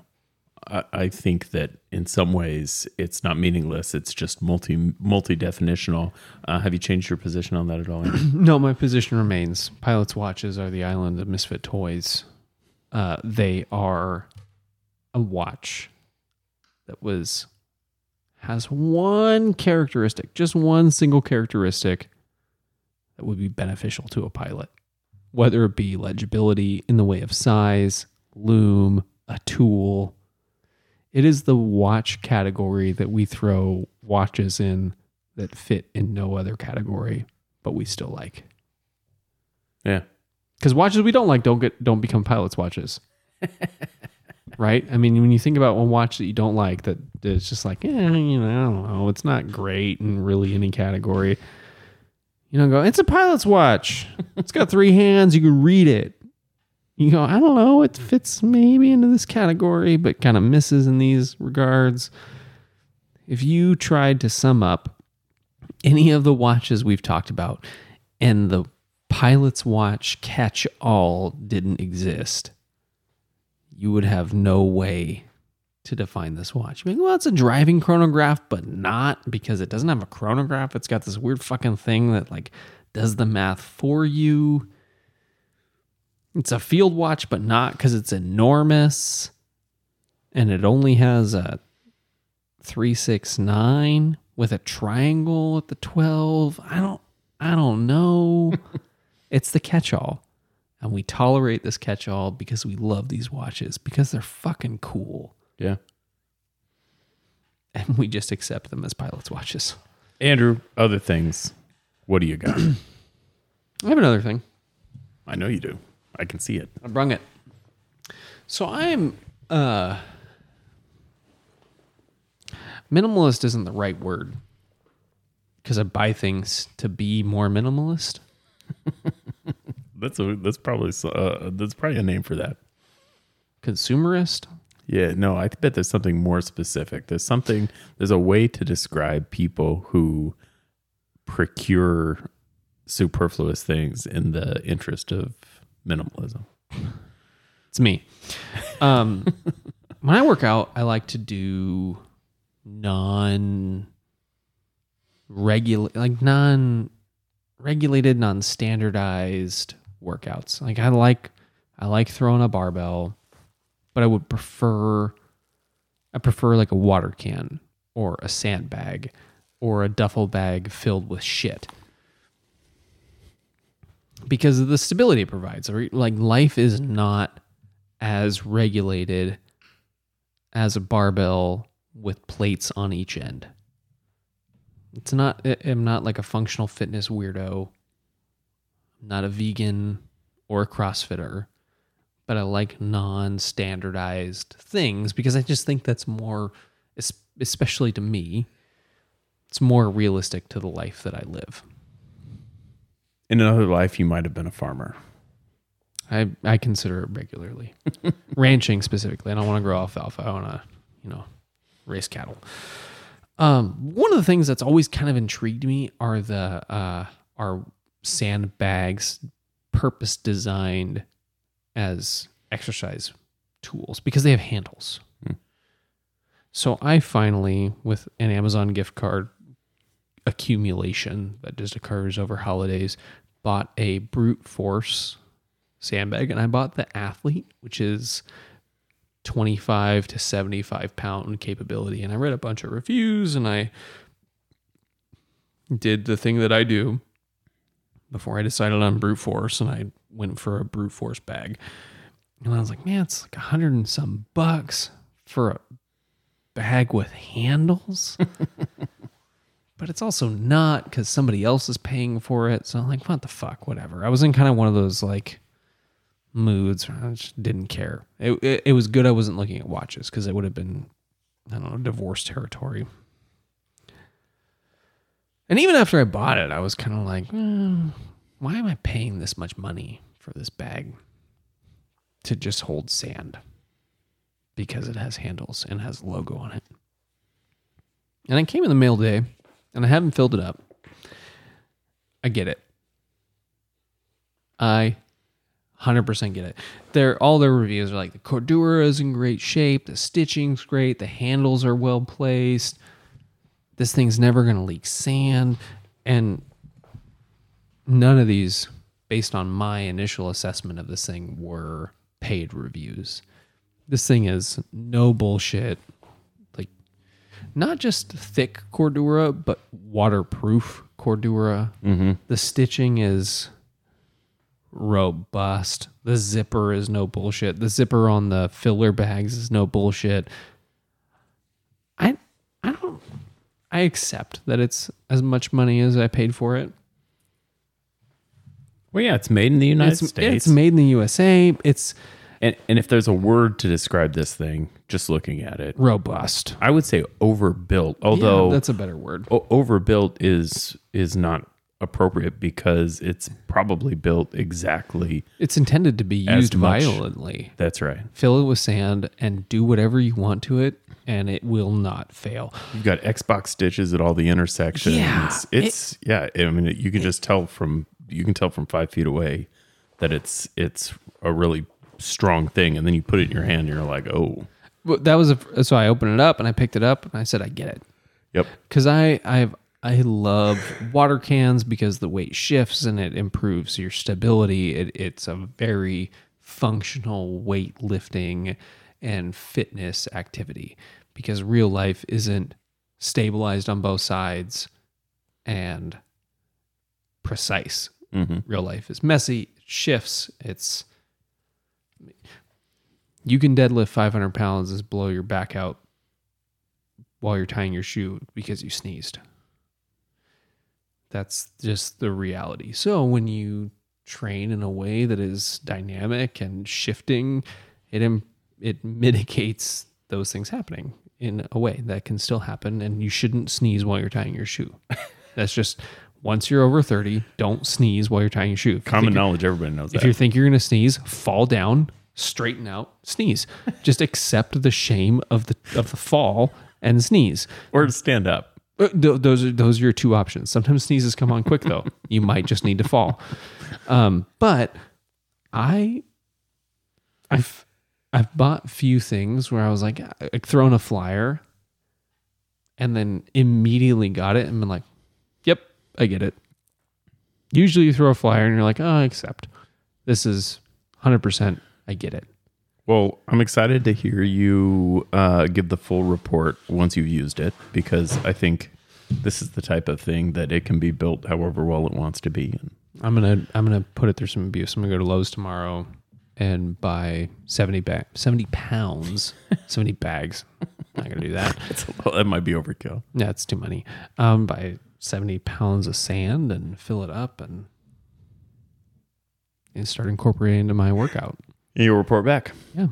I, think that in some ways it's not meaningless. It's just multi multi definitional. Uh, have you changed your position on that at all? No, my position remains. Pilots' watches are the island of misfit toys. Uh, they are a watch that was has one characteristic, just one single characteristic that would be beneficial to a pilot, whether it be legibility in the way of size, loom, a tool. It is the watch category that we throw watches in that fit in no other category, but we still like. yeah. Because watches we don't like don't get don't become pilots watches. right? I mean, when you think about one watch that you don't like, that it's just like, eh, you know, I don't know, it's not great in really any category. You don't go, it's a pilot's watch. It's got three hands. You can read it. You go, I don't know, it fits maybe into this category, but kind of misses in these regards. If you tried to sum up any of the watches we've talked about and the pilot's watch catch all didn't exist, you would have no way to define this watch. Well, it's a driving chronograph, but not because it doesn't have a chronograph. It's got this weird fucking thing that like does the math for you. It's a field watch, but not because it's enormous. And it only has a 369 with a triangle at the 12. I don't I don't know. it's the catch-all. And we tolerate this catch-all because we love these watches because they're fucking cool. Yeah. And we just accept them as pilots' watches. Andrew, other things. What do you got? I have another thing. I know you do. I can see it. I brung it. So I'm uh minimalist isn't the right word because I buy things to be more minimalist. That's a that's probably uh, that's probably a name for that. Consumerist. Yeah, no, I bet there's something more specific. There's something, there's a way to describe people who procure superfluous things in the interest of minimalism. It's me. Um, when I work out, I like to do non regular, like non regulated, non standardized workouts. Like I like, I like throwing a barbell, but I would prefer, I prefer like a water can or a sandbag or a duffel bag filled with shit because of the stability it provides. Like life is not as regulated as a barbell with plates on each end. It's not. I'm not like a functional fitness weirdo. I'm not a vegan or a CrossFitter, but I like non-standardized things because I just think that's more, especially to me, it's more realistic to the life that I live. In another life, you might have been a farmer. I, I consider it regularly. Ranching specifically. I don't want to grow alfalfa. I want to, you know, raise cattle. Um, one of the things that's always kind of intrigued me are the uh, are sandbags purpose designed as exercise tools because they have handles. So I finally, with an Amazon gift card accumulation that just occurs over holidays, bought a brute force sandbag and I bought the athlete, which is 25 to 75 pound capability. And I read a bunch of reviews and I did the thing that I do before I decided on brute force and I went for a brute force bag. And I was like, man, it's like a hundred and some bucks for a bag with handles. but it's also not because somebody else is paying for it. So I'm like, what the fuck, whatever. I was in kind of one of those like moods. Where I just didn't care. It, it, it was good I wasn't looking at watches because it would have been, I don't know, divorce territory. And even after I bought it, I was kind of like, "Hmm, why am I paying this much money for this bag to just hold sand? Because it has handles and has logo on it. And it came in the mail today, and I haven't filled it up. I get it. I 100% get it. They're all their reviews are like the Cordura is in great shape, the stitching's great, the handles are well placed. This thing's never going to leak sand and none of these based on my initial assessment of this thing were paid reviews. This thing is no bullshit. Not just thick Cordura, but waterproof Cordura. Mm-hmm. The stitching is robust. The zipper is no bullshit. The zipper on the filler bags is no bullshit. I I don't I accept that it's as much money as I paid for it. Well, yeah, it's made in the United It's, States. it's made in the USA. It's and, and if there's a word to describe this thing, just looking at it, robust. I would say overbuilt. Although yeah, that's a better word. o- overbuilt is is not appropriate because it's probably built exactly. It's intended to be used violently. That's right. Fill it with sand and do whatever you want to it, and it will not fail. You've got Xbox stitches at all the intersections. Yeah, it's yeah. I mean, you can just tell from you can tell from five feet away that it's it's a really strong thing, and then you put it in your hand, and you're like, oh, But that was a, so I opened it up and I picked it up and I said I get it. yep. because I I've I love water cans because the weight shifts and it improves your stability. It, it's a very functional weightlifting and fitness activity because real life isn't stabilized on both sides and precise. hmm Real life is messy, it shifts. It's you can deadlift 500 pounds and blow your back out while you're tying your shoe because you sneezed. That's just the reality. So when you train in a way that is dynamic and shifting, it it mitigates those things happening in a way that can still happen and you shouldn't sneeze while you're tying your shoe. That's just once you're over 30, don't sneeze while you're tying your shoe. If you Common think you're- knowledge. Everybody knows that. if that. you think you're going to sneeze, fall down, straighten out, sneeze. Just accept the shame of the of the fall and sneeze. Or stand up. Uh, th- those are those are your two options. Sometimes sneezes come on quick though. you might just need to fall. Um, but I, I've I've bought few things where I was like, like thrown a flyer, and then immediately got it and been like, "Yep, I get it." Usually, you throw a flyer and you're like, "Oh, I accept." This is hundred percent. I get it. Well, I'm excited to hear you uh, give the full report once you've used it because I think this is the type of thing that it can be built however well it wants to be. And I'm gonna I'm gonna put it through some abuse. I'm gonna go to Lowe's tomorrow and buy seventy bag seventy pounds, seventy bags. Not gonna do that. it's a little, that might be overkill. Yeah, it's too many. Um, buy seventy pounds of sand and fill it up and and start incorporating into my workout. You'll report back. Yeah,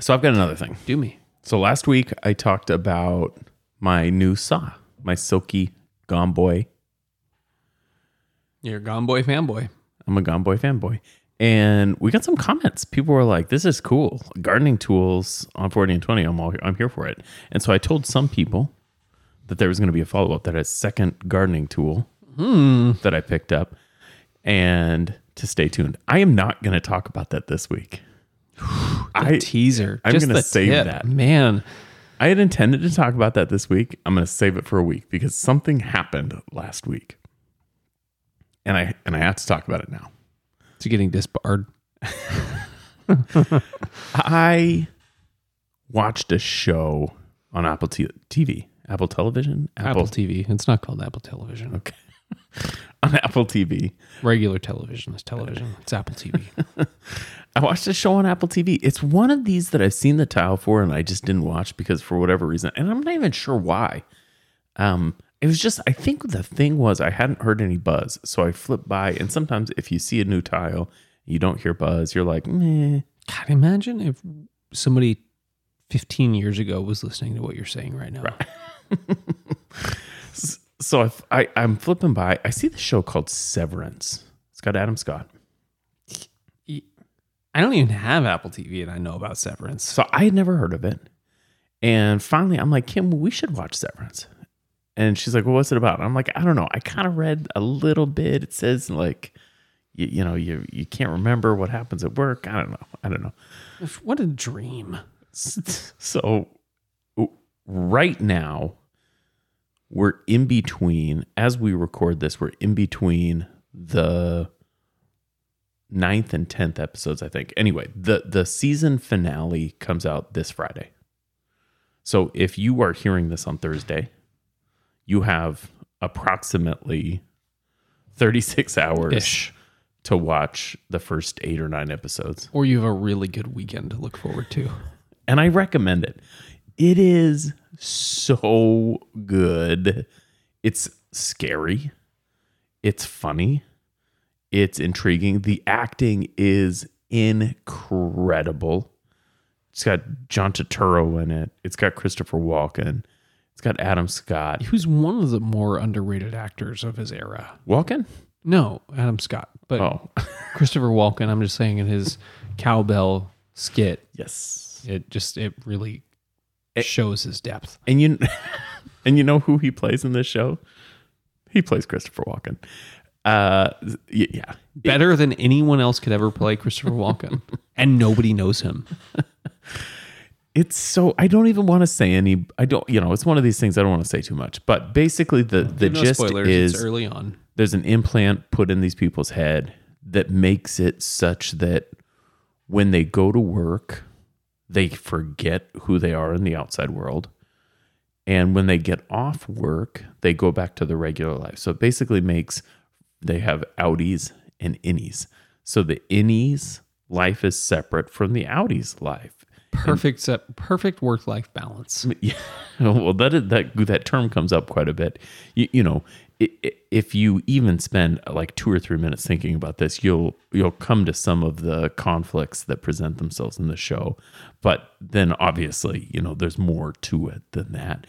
So I've got another thing. do me. So last week I talked about my new saw, my Silky Gomboy. You're a Gomboy fanboy. I'm a Gomboy fanboy. And we got some comments. People were like, "This is cool, gardening tools on 40 and 20. I'm all, I'm here for it." And so I told some people that there was going to be a follow up, that a second gardening tool hmm. that I picked up, and to stay tuned. I am not going to talk about that this week. I teaser. I'm gonna save tip. that. Man, I had intended to talk about that this week. I'm going to save it for a week because something happened last week, and I and I have to talk about it now. it's getting disbarred. I watched a show on Apple TV, Apple Television, Apple TV. It's not called Apple Television. Okay. on Apple TV. Regular television is television. It's Apple TV. I watched a show on Apple TV. It's one of these that I've seen the tile for and I just didn't watch because for whatever reason, and I'm not even sure why. Um, it was just I think the thing was I hadn't heard any buzz, so I flipped by. And sometimes if you see a new tile, you don't hear buzz, you're like, meh. God, imagine if somebody 15 years ago was listening to what you're saying right now. So if I, I'm flipping by, I see the show called Severance. It's got Adam Scott. I don't even have Apple TV and I know about Severance. So I had never heard of it. And finally, I'm like, Kim, we should watch Severance. And she's like, well, what's it about? And I'm like, I don't know. I kind of read a little bit. It says like, you, you know, you you can't remember what happens at work. I don't know. I don't know. What a dream. So right now, we're in between, as we record this, we're in between the ninth and tenth episodes, I think. Anyway, the the season finale comes out this Friday. So if you are hearing this on Thursday, you have approximately 36 hours Ish. to watch the first eight or nine episodes Or you have a really good weekend to look forward to. and I recommend it. It is so good. It's scary. It's funny. It's intriguing. The acting is incredible. It's got John Turturro in it. It's got Christopher Walken. It's got Adam Scott. Who's one of the more underrated actors of his era? Walken? No, Adam Scott. But Oh, Christopher Walken, I'm just saying in his cowbell skit, yes. it just it really shows his depth. And you and you know who he plays in this show? He plays Christopher Walken. Uh, yeah. Better than anyone else could ever play Christopher Walken. and nobody knows him. it's so I don't even want to say any. I don't, you know, it's one of these things I don't want to say too much. But basically, the the No gist spoilers, is early on. there's an implant put in these people's head that makes it such that when they go to work, they forget who they are in the outside world. And when they get off work, they go back to their regular life. So it basically makes they have outies and innies. So the innies life is separate from the outies life. Perfect set, perfect work life balance. Yeah. Well, that that that term comes up quite a bit. You, you know, if you even spend like two or three minutes thinking about this, you'll you'll come to some of the conflicts that present themselves in the show. But then, obviously, you know, there's more to it than that.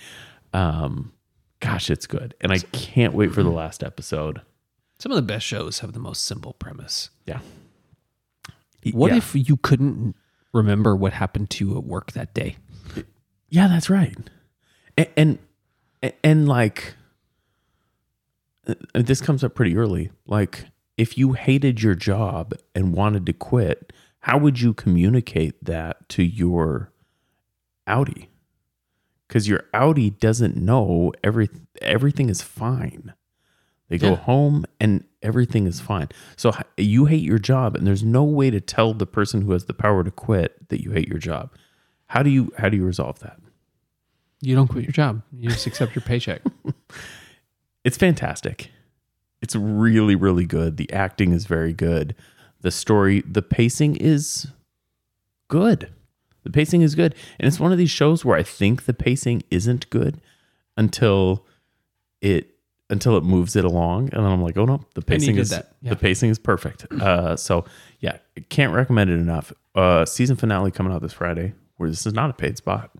Um, gosh, it's good, and I can't wait for the last episode. Some of the best shows have the most simple premise. Yeah. What Yeah. if you couldn't remember what happened to you at work that day? Yeah, that's right. And and, and like uh, Uh, this comes up pretty early. Like if you hated your job and wanted to quit, how would you communicate that to your outie? Cuz your outie doesn't know every everything is fine. They go Yeah. home and everything is fine. So you hate your job and there's no way to tell the person who has the power to quit that you hate your job. How do you how do you resolve that? You don't quit your job. You just accept your paycheck. It's fantastic. It's really really good. The acting is very good. The story, the pacing is good. The pacing is good. And it's one of these shows where I think the pacing isn't good until it until it moves it along and then I'm like, "Oh no, the pacing is. Yeah. the pacing is perfect." Uh so yeah, can't recommend it enough. Uh season finale coming out this Friday where this is not a paid spot.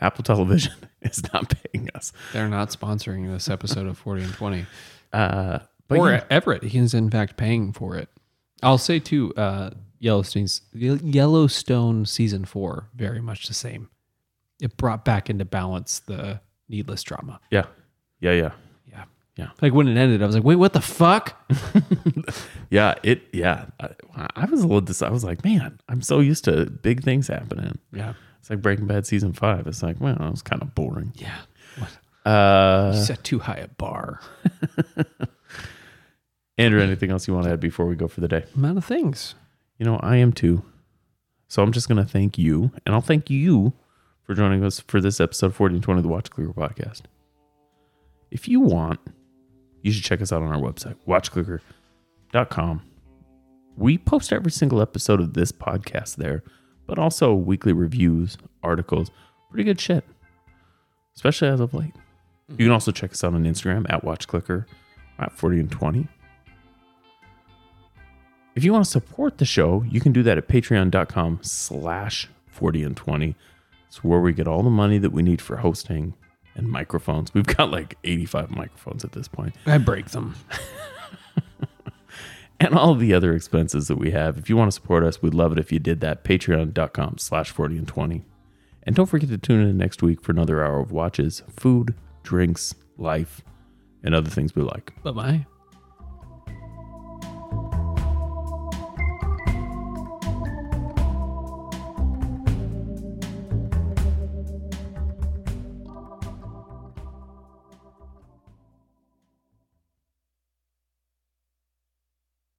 Apple Television is not paying us. They're not sponsoring this episode of 40 and 20. Uh, but or yeah, Everett. He's in fact paying for it. I'll say too, uh, Yellowstone's Yellowstone season four, very much the same. It brought back into balance the needless drama. Yeah. Yeah, yeah. Yeah. Yeah. Like when it ended, I was like, wait, what the fuck? Yeah, it yeah. I, I was a little dis- I was like, man, I'm so used to big things happening. Yeah. It's like Breaking Bad season 5. It's like, well, it was kind of boring. Yeah. What? Uh Set too high a bar. Andrew, anything else you want to add before we go for the day? A Amount of things. You know, I am too. So I'm just going to thank you, and I'll thank you for joining us for this episode 40 and 20 of the Watch Clicker podcast. If you want, you should check us out on our website, watchclicker.com. We post every single episode of this podcast there, but also weekly reviews, articles, pretty good shit, especially as of late. You can also check us out on Instagram at watchclicker at 40 and 20. If you want to support the show, you can do that at patreon.com slash 40 and 20. It's where we get all the money that we need for hosting and microphones. We've got like 85 microphones at this point. I break them. And all the other expenses that we have. If you want to support us, we'd love it if you did that. Patreon.com slash 40 and 20. And don't forget to tune in next week for another hour of watches, food, drinks, life, and other things we like. Bye bye.